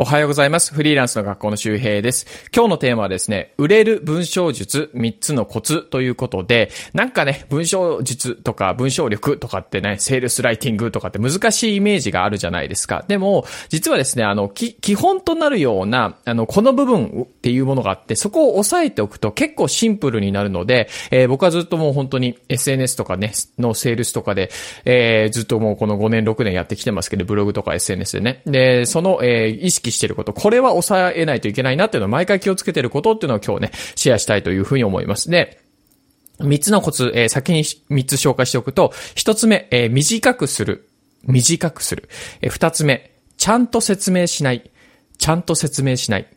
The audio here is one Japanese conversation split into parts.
おはようございます。フリーランスの学校の周平です。今日のテーマはですね、売れる文章術3つのコツということで、なんかね、文章術とか文章力とかってね、セールスライティングとかって難しいイメージがあるじゃないですか。でも、実はですね、あの、基本となるような、あの、この部分っていうものがあって、そこを押さえておくと結構シンプルになるので、えー、僕はずっともう本当に SNS とかね、のセールスとかで、えー、ずっともうこの5年6年やってきてますけど、ブログとか SNS でね。で、その、えー、意識識してること、これは抑えないといけないなっていうのを毎回気をつけてることっていうのを今日ね、シェアしたいというふうに思います。で、三つのコツ、えー、先に三つ紹介しておくと、一つ目、えー、短くする。短くする。えー、二つ目、ちゃんと説明しない。ちゃんと説明しない。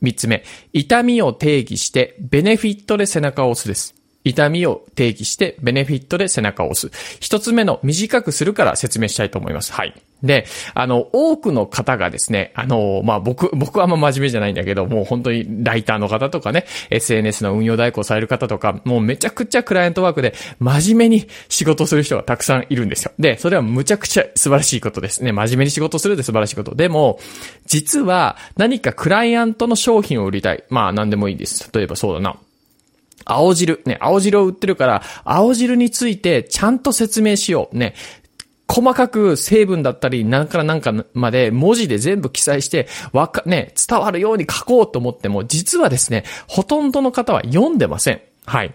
三つ目、痛みを定義して、ベネフィットで背中を押すです。痛みを定義して、ベネフィットで背中を押す。一つ目の短くするから説明したいと思います。はい。で、あの、多くの方がですね、あの、まあ、僕、僕はあんま真面目じゃないんだけど、もう本当にライターの方とかね、SNS の運用代行される方とか、もうめちゃくちゃクライアントワークで真面目に仕事する人がたくさんいるんですよ。で、それはむちゃくちゃ素晴らしいことですね。真面目に仕事するって素晴らしいこと。でも、実は何かクライアントの商品を売りたい。まあ、何でもいいです。例えばそうだな。青汁。ね、青汁を売ってるから、青汁についてちゃんと説明しよう。ね、細かく成分だったり、何から何かまで文字で全部記載して、わか、ね、伝わるように書こうと思っても、実はですね、ほとんどの方は読んでません。はい。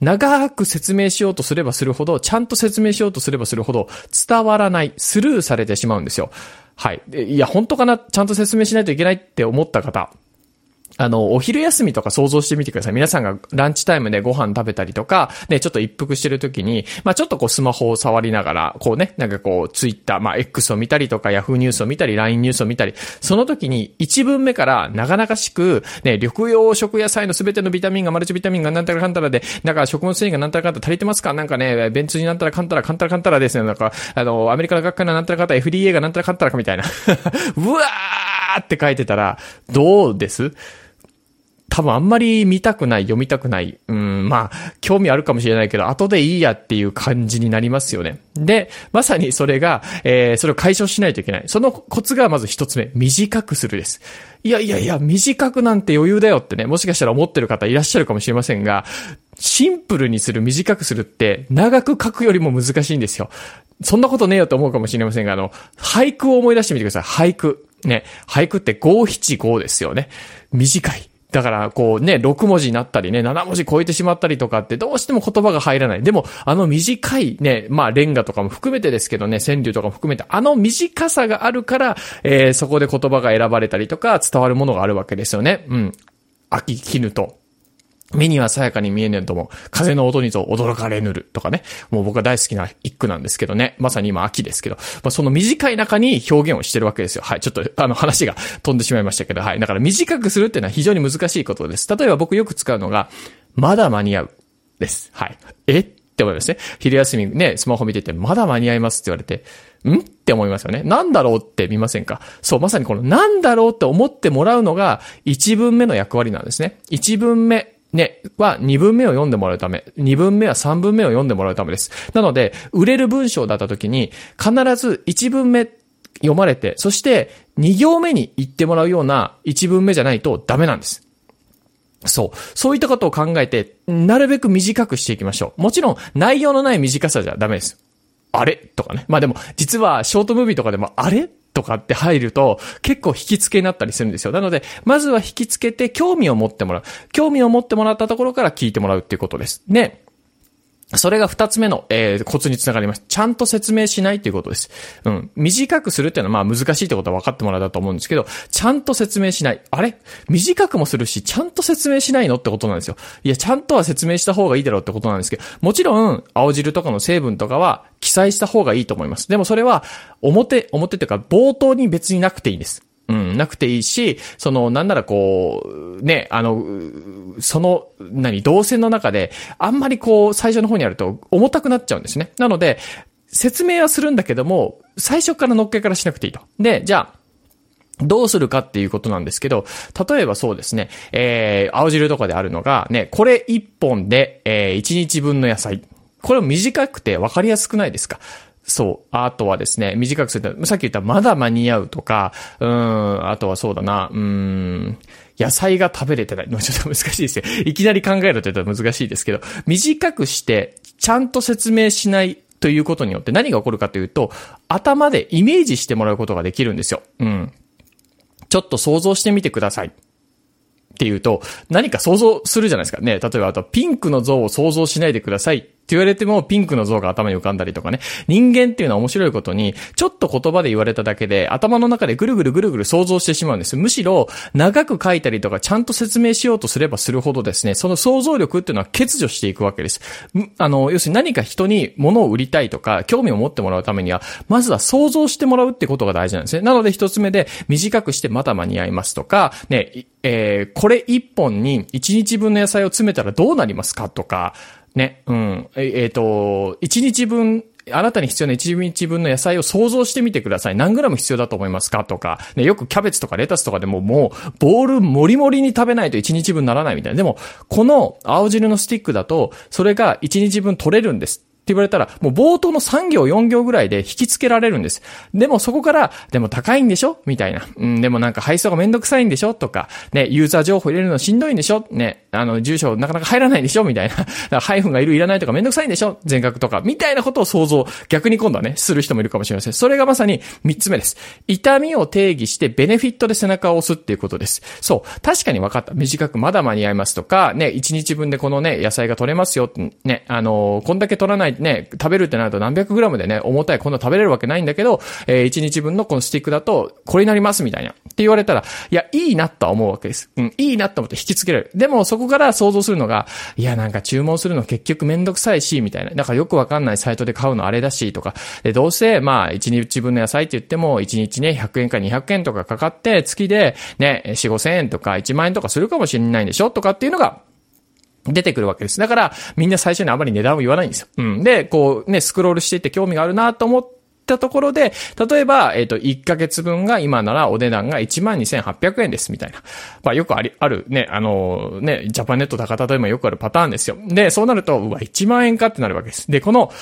長く説明しようとすればするほど、ちゃんと説明しようとすればするほど、伝わらない、スルーされてしまうんですよ。はい。いや、本当かな？ちゃんと説明しないといけないって思った方。あの、お昼休みとか想像してみてください。皆さんがランチタイムでご飯食べたりとか、ね、ちょっと一服してる時に、まあちょっとこうスマホを触りながら、こうね、なんかこう、ツイッター、まあ X を見たりとか、ヤフーニュースを見たり、LINE ニュースを見たり、その時に一文目から長々しく、ね、緑葉食野菜のすべてのビタミンがマルチビタミンがなんたらかんたらで、なんか食物繊維がなんたらかんたら足りてますか？なんかね、便通になんたらかんたらかんたらかんたらですね。なんか、あの、アメリカの学会のなんたらかんたら FDA がなんたらかんたらかみたいな。うわーって書いてたら、どうです？多分あんまり見たくない、読みたくない、うん、まあ、興味あるかもしれないけど、後でいいやっていう感じになりますよね。で、まさにそれが、えー、それを解消しないといけない。そのコツがまず一つ目、短くするです。いやいやいや、短くなんて余裕だよってね、もしかしたら思ってる方いらっしゃるかもしれませんが、シンプルにする、短くするって、長く書くよりも難しいんですよ。そんなことねえよと思うかもしれませんが、あの、俳句を思い出してみてください。俳句。ね。俳句って五七五ですよね。短い。だから、こうね、6文字になったりね、7文字超えてしまったりとかってどうしても言葉が入らない。でも、あの短いね、まあ、レンガとかも含めてですけどね、川柳とかも含めて、あの短さがあるから、えー、そこで言葉が選ばれたりとか、伝わるものがあるわけですよね。うん。秋絹と。目にはさやかに見えねえとも、風の音にと驚かれぬるとかね。もう僕が大好きな一句なんですけどね。まさに今秋ですけど。まあ、その短い中に表現をしてるわけですよ。はい。ちょっと、あの話が飛んでしまいましたけど、はい。だから短くするっていうのは非常に難しいことです。例えば僕よく使うのが、まだ間に合う。です。はい。えって思いますね。昼休みね、スマホ見てて、まだ間に合いますって言われて、んって思いますよね。なんだろうって見ませんか？そう、まさにこのなんだろうって思ってもらうのが一文目の役割なんですね。一文目、ね、は2文目を読んでもらうため、2文目は3文目を読んでもらうためです。なので、売れる文章だった時に、必ず1文目読まれて、そして2行目に言ってもらうような1文目じゃないとダメなんです。そう。そういったことを考えて、なるべく短くしていきましょう。もちろん、内容のない短さじゃダメです。あれ？とかね。まあでも、実は、ショートムービーとかでも、あれ？とかって入ると結構引き付けになったりするんですよ。なので、まずは引き付けて興味を持ってもらう。興味を持ってもらったところから聞いてもらうっていうことです。ね。それが二つ目の、えー、コツにつながります。ちゃんと説明しないということです。うん。短くするっていうのはまあ難しいってことは分かってもらったと思うんですけど、ちゃんと説明しない。あれ？短くもするし、ちゃんと説明しないのってことなんですよ。いや、ちゃんとは説明した方がいいだろうってことなんですけど、もちろん、青汁とかの成分とかは記載した方がいいと思います。でもそれは、表、表っていうか、冒頭に別になくていいんです。うん、なくていいし、その、なんならこう、ね、あの、その、何、動線の中で、あんまりこう、最初の方にあると重たくなっちゃうんですね。なので、説明はするんだけども、最初から乗っけからしなくていいと。で、じゃあ、どうするかっていうことなんですけど、例えばそうですね、えー、青汁とかであるのが、ね、これ一本で、えー、一日分の野菜。これ短くて分かりやすくないですか？そう。あとはですね、短くすると、さっき言ったまだ間に合うとか、うん、あとはそうだな、うん、野菜が食べれてない。ちょっと難しいですよ。いきなり考えると言ったら難しいですけど、短くして、ちゃんと説明しないということによって何が起こるかというと、頭でイメージしてもらうことができるんですよ。うん。ちょっと想像してみてください。っていうと、何か想像するじゃないですかね。例えば、あと、ピンクの像を想像しないでくださいって言われてもピンクの像が頭に浮かんだりとかね。人間っていうのは面白いことに、ちょっと言葉で言われただけで頭の中でぐるぐるぐるぐる想像してしまうんです。むしろ長く書いたりとかちゃんと説明しようとすればするほどですね、その想像力っていうのは欠如していくわけです。あの、要するに何か人に物を売りたいとか興味を持ってもらうためには、まずは想像してもらうってことが大事なんですね。なので一つ目で短くしてまだ間に合いますとか、ね、えー、これ一本に一日分の野菜を詰めたらどうなりますかとか、ね、うん。えっ、ー、と、1日分、あなたに必要な1日分の野菜を想像してみてください。何グラム必要だと思いますか？とか、ね、よくキャベツとかレタスとかでももう、ボールもりもりに食べないと1日分ならないみたいな。でも、この青汁のスティックだと、それが1日分取れるんです。って言われたら、もう冒頭の3行4行ぐらいで引き付けられるんです。でもそこから、でも高いんでしょ？みたいな。うん、でもなんか配送がめんどくさいんでしょ？とか、ね、ユーザー情報入れるのしんどいんでしょ？ね、あの、住所なかなか入らないでしょ？みたいな。だからハイフンがいるいらないとかめんどくさいんでしょ？全額とか。みたいなことを想像、逆に今度はね、する人もいるかもしれません。それがまさに3つ目です。痛みを定義してベネフィットで背中を押すっていうことです。そう。確かに分かった。短くまだ間に合いますとか、ね、1日分でこのね、野菜が取れますよ。ね、あのこんだけ取らないね、食べるってなると何百グラムでね、重たいこんな食べれるわけないんだけど、えー、1日分のこのスティックだと、これになりますみたいな。って言われたら、いや、いいなとは思うわけです。うん、いいなと思って引きつけられる。でも、そこから想像するのが、いや、なんか注文するの結局めんどくさいし、みたいな。だかよくわかんないサイトで買うのあれだし、とか。で、どうせ、まあ、1日分の野菜って言っても、1日ね、100円か200円とかかかって、月で、ね、4、5千円とか1万円とかするかもしれないんでしょ？とかっていうのが、出てくるわけです。だから、みんな最初にあまり値段を言わないんですよ。うん。で、こうね、スクロールしていって興味があるなと思ったところで、例えば、えっ、ー、と、1ヶ月分が今ならお値段が12,800円です、みたいな。まあ、よくあり、あるね、あの、ね、ジャパネット高田でもよくあるパターンですよ。で、そうなると、うわ、1万円かってなるわけです。で、この、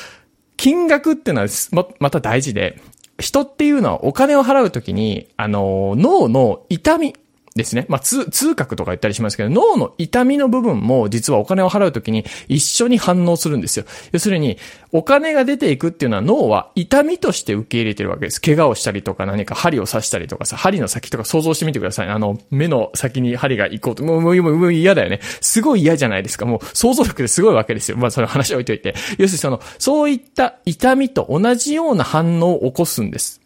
金額っていうのはま、また大事で、人っていうのはお金を払うときに、あの、脳の痛み、ですね。まあ、通、通覚とか言ったりしますけど、脳の痛みの部分も実はお金を払うときに一緒に反応するんですよ。要するに、お金が出ていくっていうのは脳は痛みとして受け入れてるわけです。怪我をしたりとか何か針を刺したりとかさ、針の先とか想像してみてください。あの、目の先に針が行こうと。もう、もう、もう嫌だよね。すごい嫌じゃないですか。もう想像力ですごいわけですよ。まあ、その話置いといて。要するにその、そういった痛みと同じような反応を起こすんです。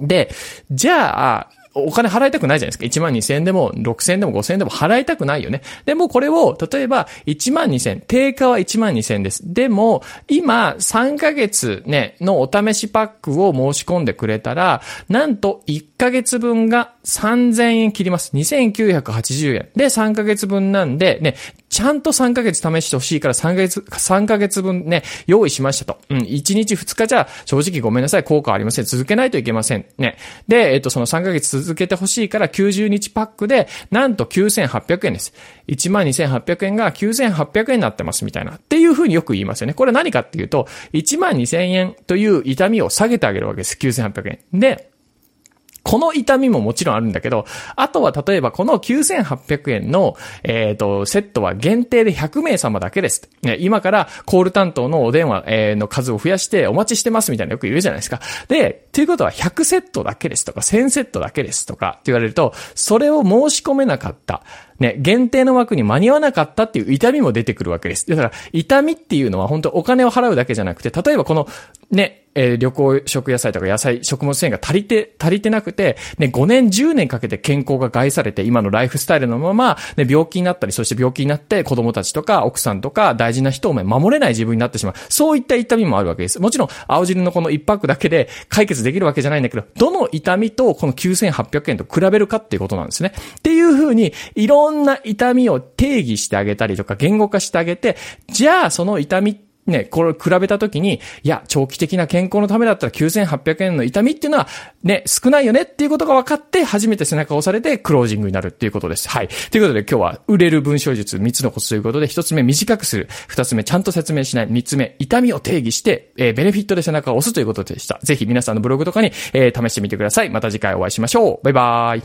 で、じゃあ、お金払いたくないじゃないですか。1万2000円でも6000円でも5000円でも払いたくないよね。でもこれを、例えば1万2000、定価は1万2000円です。でも、今3ヶ月ね、のお試しパックを申し込んでくれたら、なんと1ヶ月分が3000円切ります。2980円。で、3ヶ月分なんで、ね、ちゃんと3ヶ月試してほしいから3ヶ月、3ヶ月分ね、用意しましたと。うん、1日2日じゃ正直ごめんなさい、効果ありません。続けないといけません。ね。で、えっと、その3ヶ月続けてほしいから90日パックで、なんと9800円です。12,800円が9800円になってますみたいな。っていうふうによく言いますよね。これ何かっていうと、12,000円という痛みを下げてあげるわけです。9800円。で、この痛みももちろんあるんだけど、あとは例えばこの9800円の、えっ、ー、と、セットは限定で100名様だけです。今からコール担当のお電話、の数を増やしてお待ちしてますみたいなよく言うじゃないですか。で、ということは100セットだけですとか1000セットだけですとかって言われると、それを申し込めなかった。ね、限定の枠に間に合わなかったっていう痛みも出てくるわけです。だから、痛みっていうのは本当お金を払うだけじゃなくて、例えばこの、ね、えー、旅行食野菜とか野菜、食物繊維が足りて、足りてなくて、ね、5年、10年かけて健康が害されて、今のライフスタイルのまま、ね、病気になったり、そして病気になって子供たちとか奥さんとか大事な人を守れない自分になってしまう。そういった痛みもあるわけです。もちろん、青汁のこの一パックだけで解決できるわけじゃないんだけど、どの痛みとこの9800円と比べるかっていうことなんですね。っていうふうに、いろんな痛みを定義してあげたりとか、言語化してあげて、じゃあその痛みね、これを比べたときに、いや、長期的な健康のためだったら9800円の痛みっていうのは、ね、少ないよねっていうことが分かって、初めて背中を押されてクロージングになるっていうことです。はい。ということで今日は、売れる文章術3つのコツということで、1つ目短くする。2つ目ちゃんと説明しない。3つ目、痛みを定義して、えー、ベネフィットで背中を押すということでした。ぜひ皆さんのブログとかに、えー、試してみてください。また次回お会いしましょう。バイバーイ。